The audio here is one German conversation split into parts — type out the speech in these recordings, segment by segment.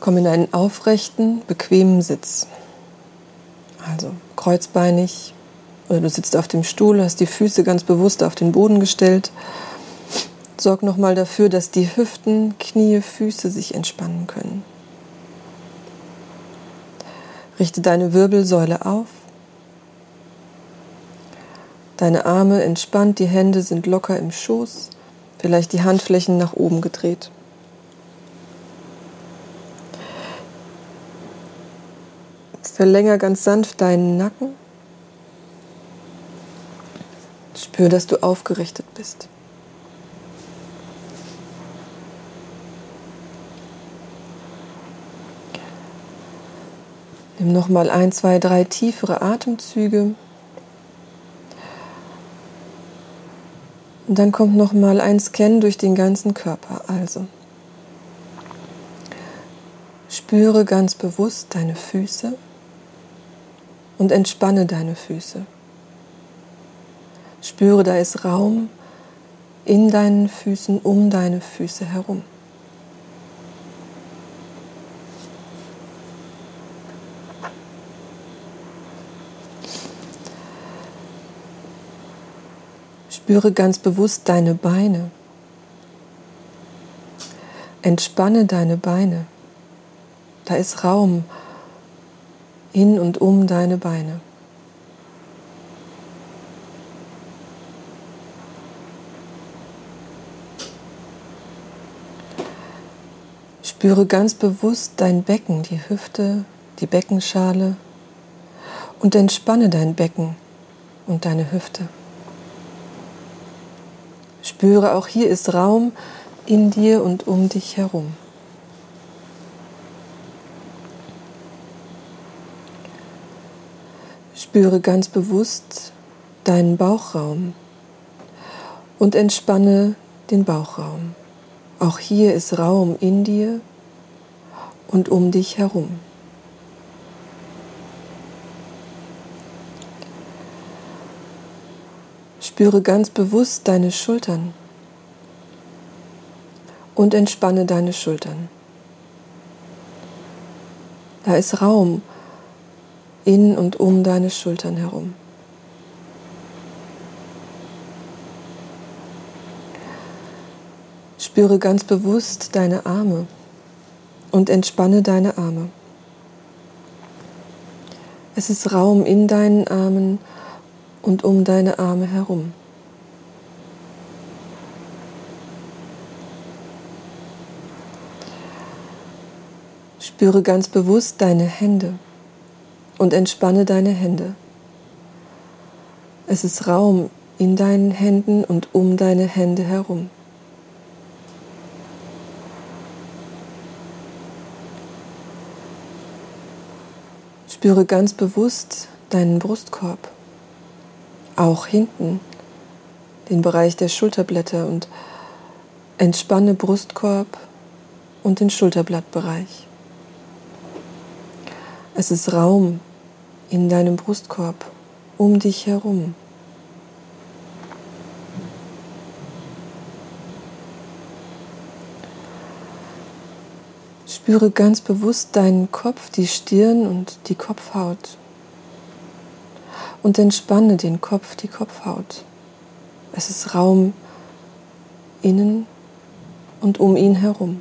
Komm in einen aufrechten, bequemen Sitz. Also kreuzbeinig oder du sitzt auf dem Stuhl, hast die Füße ganz bewusst auf den Boden gestellt. Sorg nochmal dafür, dass die Hüften, Knie, Füße sich entspannen können. Richte deine Wirbelsäule auf. Deine Arme entspannt, die Hände sind locker im Schoß, vielleicht die Handflächen nach oben gedreht. Verlänger ganz sanft deinen Nacken. Spür, dass du aufgerichtet bist. Nimm nochmal ein, zwei, drei tiefere Atemzüge. Und dann kommt nochmal ein Scan durch den ganzen Körper. Also spüre ganz bewusst deine Füße und entspanne deine Füße. Spüre, da ist Raum in deinen Füßen, um deine Füße herum. Spüre ganz bewusst deine Beine. Entspanne deine Beine. Da ist Raum in und um deine Beine. Spüre ganz bewusst dein Becken, die Hüfte, die Beckenschale und entspanne dein Becken und deine Hüfte. Spüre, auch hier ist Raum in dir und um dich herum. Spüre ganz bewusst deinen Bauchraum und entspanne den Bauchraum. Auch hier ist Raum in dir und um dich herum. Spüre ganz bewusst deine Schultern und entspanne deine Schultern. Da ist Raum in und um deine Schultern herum. Spüre ganz bewusst deine Arme und entspanne deine Arme. Es ist Raum in deinen Armen und um deine Arme herum. Spüre ganz bewusst deine Hände und entspanne deine Hände. Es ist Raum in deinen Händen und um deine Hände herum. Spüre ganz bewusst deinen Brustkorb auch hinten den Bereich der Schulterblätter und entspanne Brustkorb und den Schulterblattbereich. Es ist Raum in deinem Brustkorb um dich herum. Spüre ganz bewusst deinen Kopf, die Stirn und die Kopfhaut und entspanne den Kopf, die Kopfhaut. Es ist Raum innen und um ihn herum.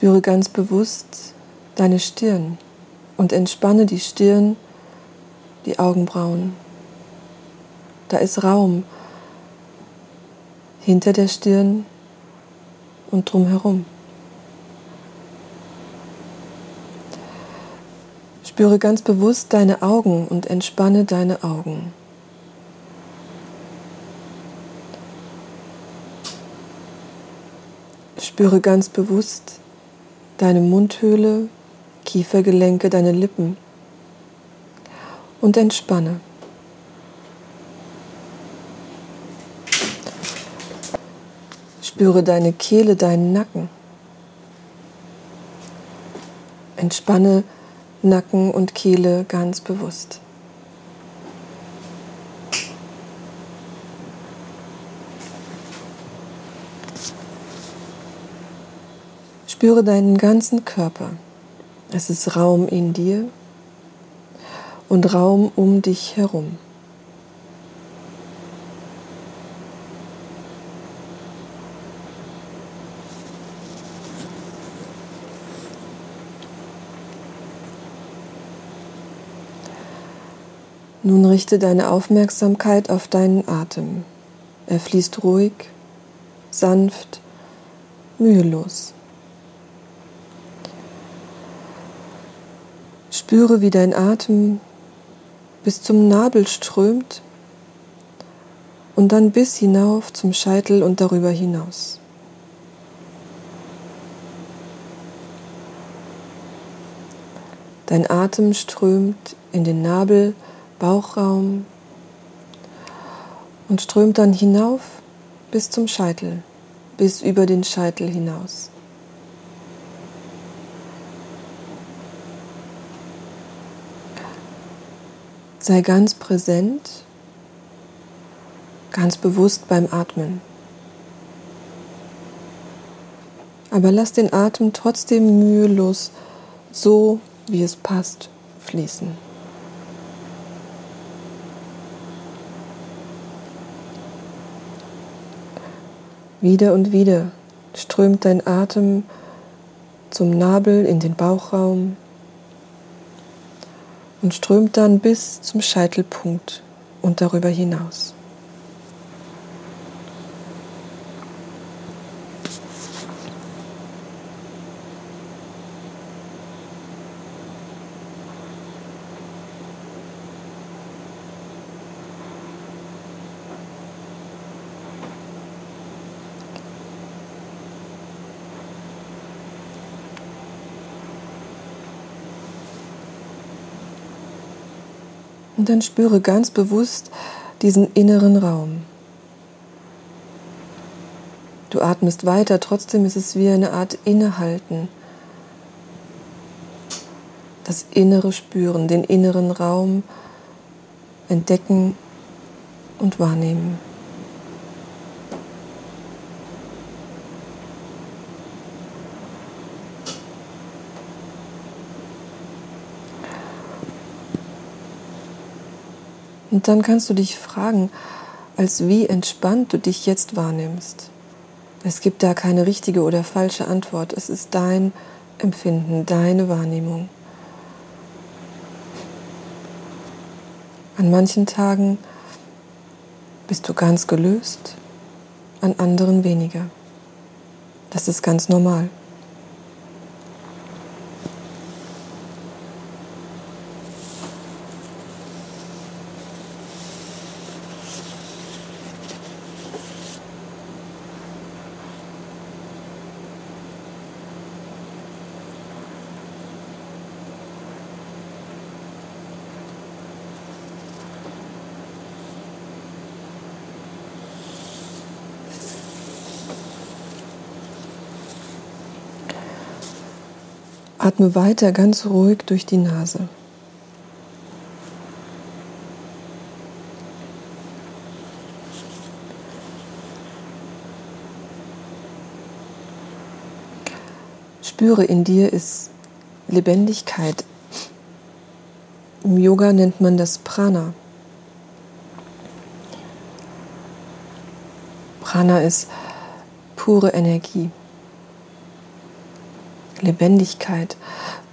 Spüre ganz bewusst deine Stirn und entspanne die Stirn, die Augenbrauen. Da ist Raum hinter der Stirn und drumherum. Spüre ganz bewusst deine Augen und entspanne deine Augen. Spüre ganz bewusst deine Mundhöhle, Kiefergelenke, deine Lippen und entspanne. Spüre deine Kehle, deinen Nacken. Entspanne Nacken und Kehle ganz bewusst. Spüre deinen ganzen Körper. Es ist Raum in dir und Raum um dich herum. Nun richte deine Aufmerksamkeit auf deinen Atem. Er fließt ruhig, sanft, mühelos. Spüre, wie dein Atem bis zum Nabel strömt und dann bis hinauf zum Scheitel und darüber hinaus. Dein Atem strömt in den Nabel, Bauchraum und strömt dann hinauf bis zum Scheitel, bis über den Scheitel hinaus. Sei ganz präsent, ganz bewusst beim Atmen. Aber lass den Atem trotzdem mühelos, so wie es passt, fließen. Wieder und wieder strömt dein Atem zum Nabel in den Bauchraum und strömt dann bis zum Scheitelpunkt und darüber hinaus. Und dann spüre ganz bewusst diesen inneren Raum. Du atmest weiter, trotzdem ist es wie eine Art Innehalten. Das innere Spüren, den inneren Raum entdecken und wahrnehmen. Und dann kannst du dich fragen, als wie entspannt du dich jetzt wahrnimmst. Es gibt da keine richtige oder falsche Antwort. Es ist dein Empfinden, deine Wahrnehmung. An manchen Tagen bist du ganz gelöst, an anderen weniger. Das ist ganz normal. Atme weiter ganz ruhig durch die Nase. Spüre in dir ist Lebendigkeit. Im Yoga nennt man das Prana. Prana ist pure Energie. Lebendigkeit.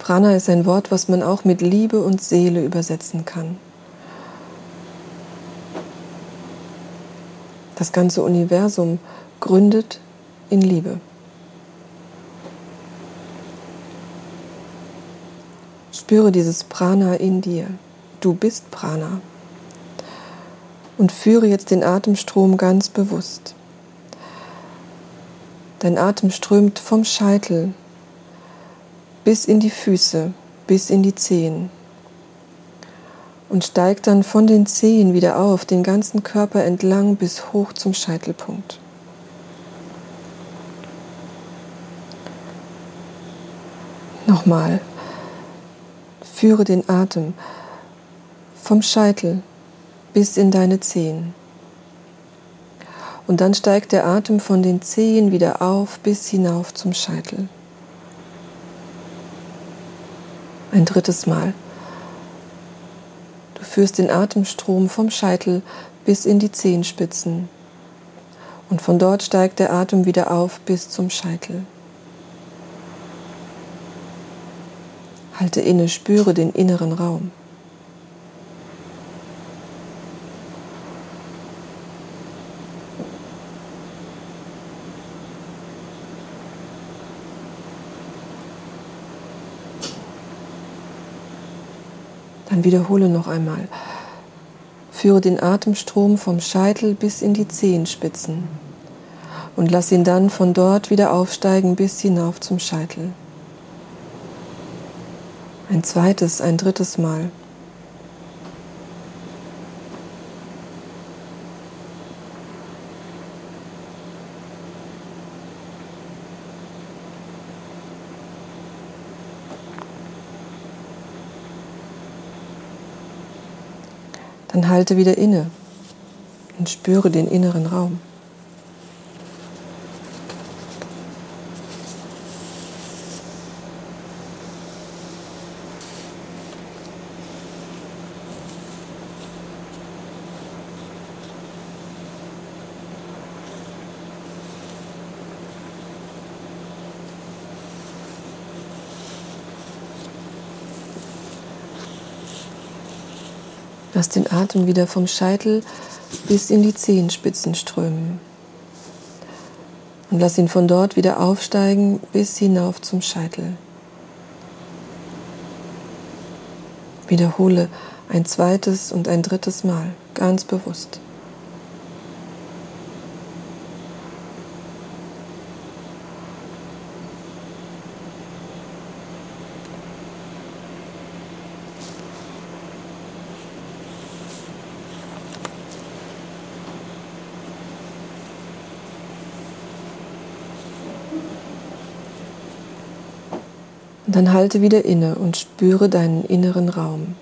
Prana ist ein Wort, was man auch mit Liebe und Seele übersetzen kann. Das ganze Universum gründet in Liebe. Spüre dieses Prana in dir. Du bist Prana. Und führe jetzt den Atemstrom ganz bewusst. Dein Atem strömt vom Scheitel bis in die Füße, bis in die Zehen und steigt dann von den Zehen wieder auf, den ganzen Körper entlang bis hoch zum Scheitelpunkt. Nochmal. Führe den Atem vom Scheitel bis in deine Zehen. Und dann steigt der Atem von den Zehen wieder auf bis hinauf zum Scheitel. Ein drittes Mal. Du führst den Atemstrom vom Scheitel bis in die Zehenspitzen. Und von dort steigt der Atem wieder auf bis zum Scheitel. Halte inne, spüre den inneren Raum. Dann wiederhole noch einmal. Führe den Atemstrom vom Scheitel bis in die Zehenspitzen und lass ihn dann von dort wieder aufsteigen bis hinauf zum Scheitel. Ein zweites, ein drittes Mal. Dann halte wieder inne und spüre den inneren Raum. Lass den Atem wieder vom Scheitel bis in die Zehenspitzen strömen. Und lass ihn von dort wieder aufsteigen bis hinauf zum Scheitel. Wiederhole ein zweites und ein drittes Mal ganz bewusst. Und dann halte wieder inne und spüre deinen inneren Raum.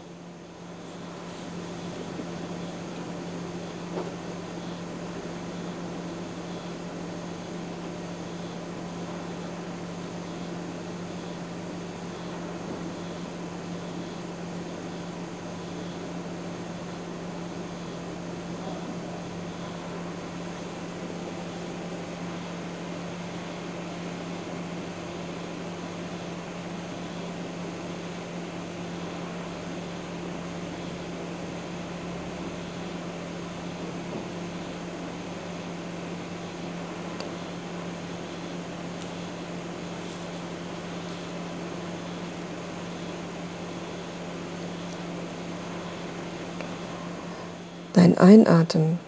Dein Einatmen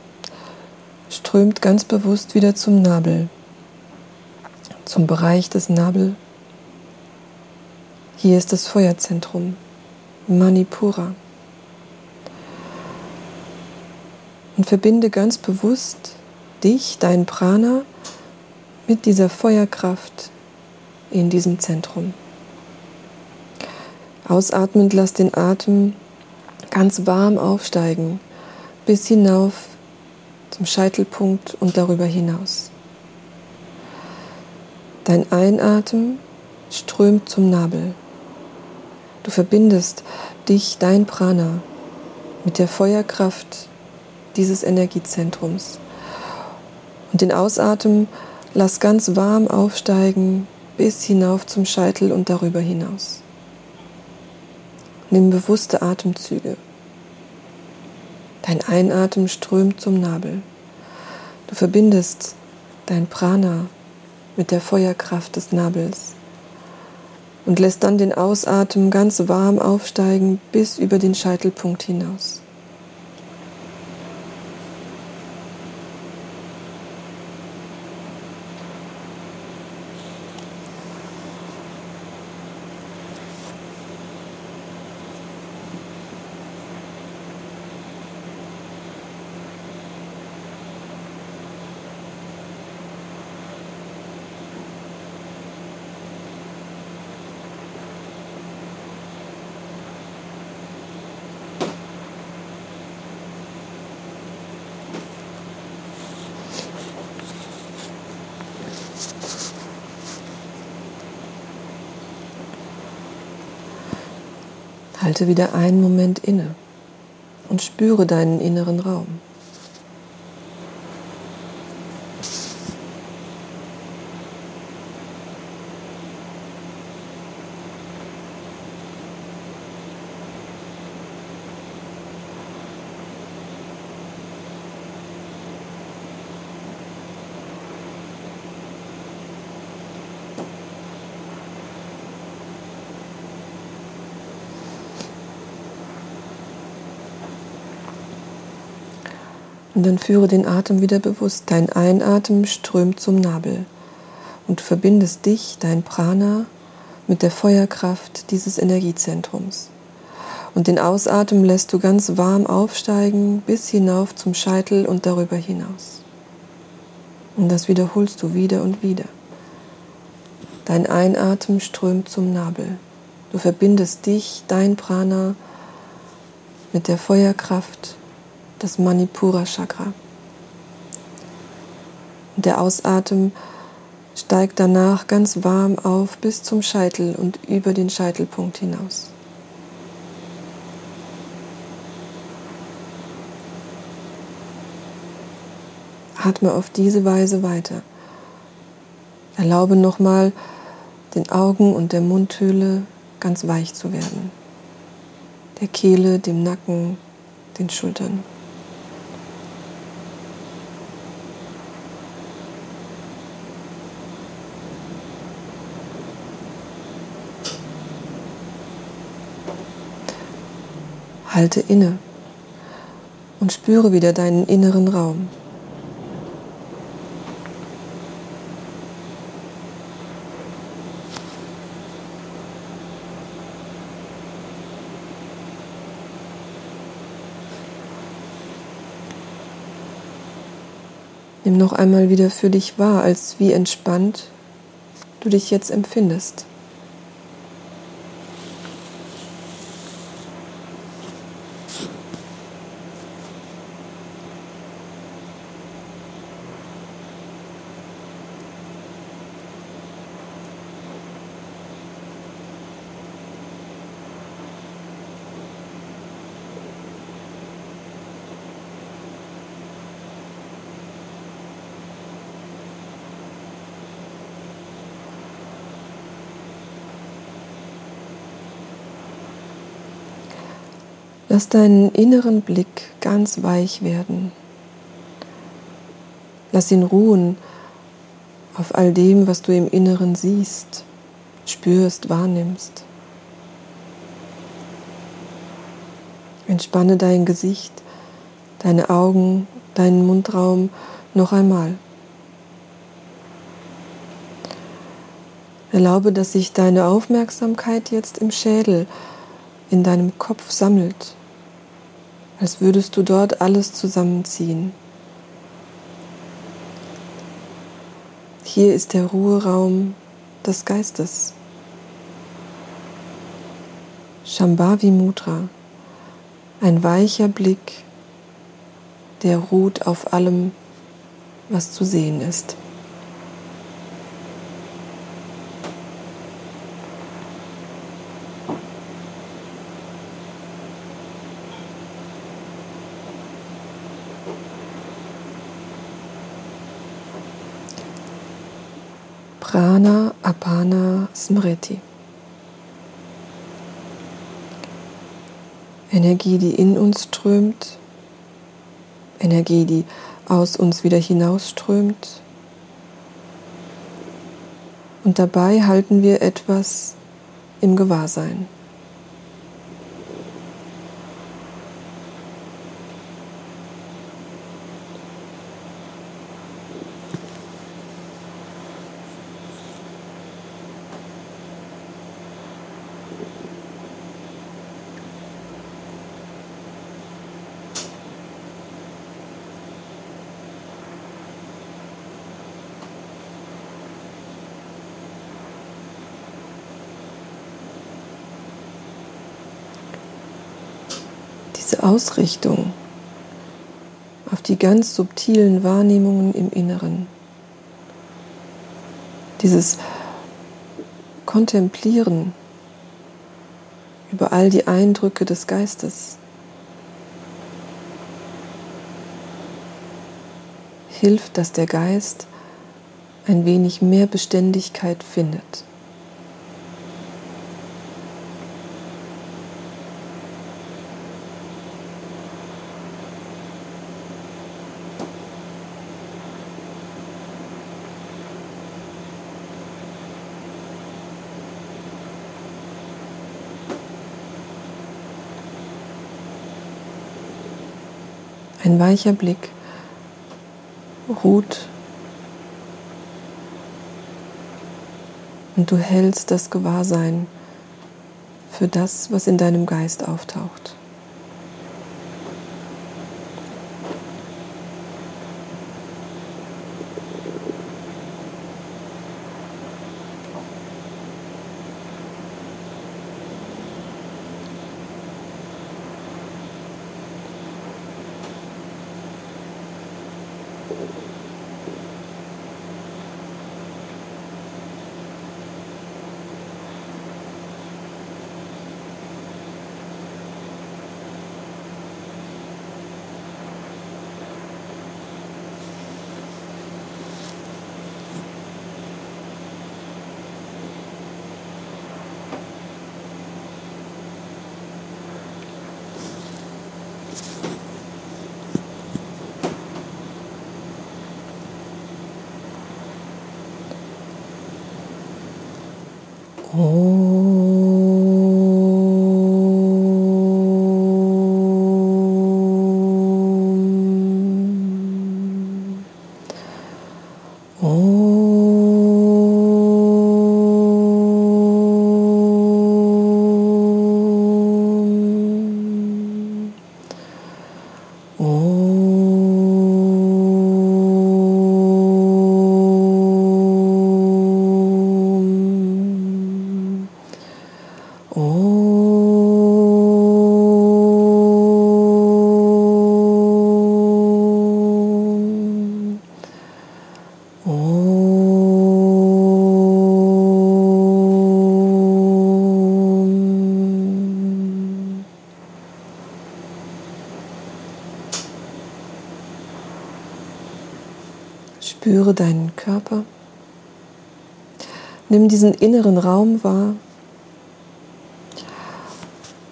strömt ganz bewusst wieder zum Nabel, zum Bereich des Nabel. Hier ist das Feuerzentrum, Manipura. Und verbinde ganz bewusst dich, dein Prana, mit dieser Feuerkraft in diesem Zentrum. Ausatmend lass den Atem ganz warm aufsteigen bis hinauf zum Scheitelpunkt und darüber hinaus. Dein Einatmen strömt zum Nabel. Du verbindest dich, dein Prana, mit der Feuerkraft dieses Energiezentrums. Und den Ausatmen lass ganz warm aufsteigen bis hinauf zum Scheitel und darüber hinaus. Nimm bewusste Atemzüge. Dein Einatmen strömt zum Nabel. Du verbindest dein Prana mit der Feuerkraft des Nabels und lässt dann den Ausatmen ganz warm aufsteigen bis über den Scheitelpunkt hinaus. Halte wieder einen Moment inne und spüre deinen inneren Raum. Und dann führe den Atem wieder bewusst. Dein Einatmen strömt zum Nabel. Und du verbindest dich, dein Prana, mit der Feuerkraft dieses Energiezentrums. Und den Ausatmen lässt du ganz warm aufsteigen bis hinauf zum Scheitel und darüber hinaus. Und das wiederholst du wieder und wieder. Dein Einatmen strömt zum Nabel. Du verbindest dich, dein Prana, mit der Feuerkraft das Manipura Chakra. Der Ausatmen steigt danach ganz warm auf bis zum Scheitel und über den Scheitelpunkt hinaus. Atme auf diese Weise weiter. Erlaube nochmal den Augen und der Mundhöhle ganz weich zu werden. Der Kehle, dem Nacken, den Schultern. Halte inne und spüre wieder deinen inneren Raum. Nimm noch einmal wieder für dich wahr, als wie entspannt du dich jetzt empfindest. Lass deinen inneren Blick ganz weich werden. Lass ihn ruhen auf all dem, was du im Inneren siehst, spürst, wahrnimmst. Entspanne dein Gesicht, deine Augen, deinen Mundraum noch einmal. Erlaube, dass sich deine Aufmerksamkeit jetzt im Schädel, in deinem Kopf sammelt als würdest du dort alles zusammenziehen. Hier ist der Ruheraum des Geistes. Shambhavi Mudra, ein weicher Blick, der ruht auf allem, was zu sehen ist. Prana Apana Smriti. Energie, die in uns strömt, Energie, die aus uns wieder hinausströmt. Und dabei halten wir etwas im Gewahrsein. Diese Ausrichtung auf die ganz subtilen Wahrnehmungen im Inneren, dieses Kontemplieren über all die Eindrücke des Geistes. Hilft, dass der Geist ein wenig mehr Beständigkeit findet. Ein weicher Blick ruht und du hältst das Gewahrsein für das, was in deinem Geist auftaucht. Oh. Spüre deinen Körper. Nimm diesen inneren Raum wahr.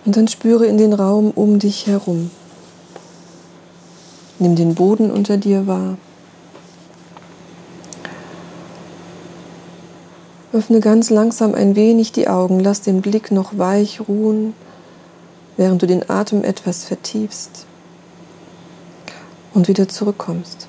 Und dann spüre in den Raum um dich herum. Nimm den Boden unter dir wahr. Öffne ganz langsam ein wenig die Augen, lass den Blick noch weich ruhen, während du den Atem etwas vertiefst und wieder zurückkommst.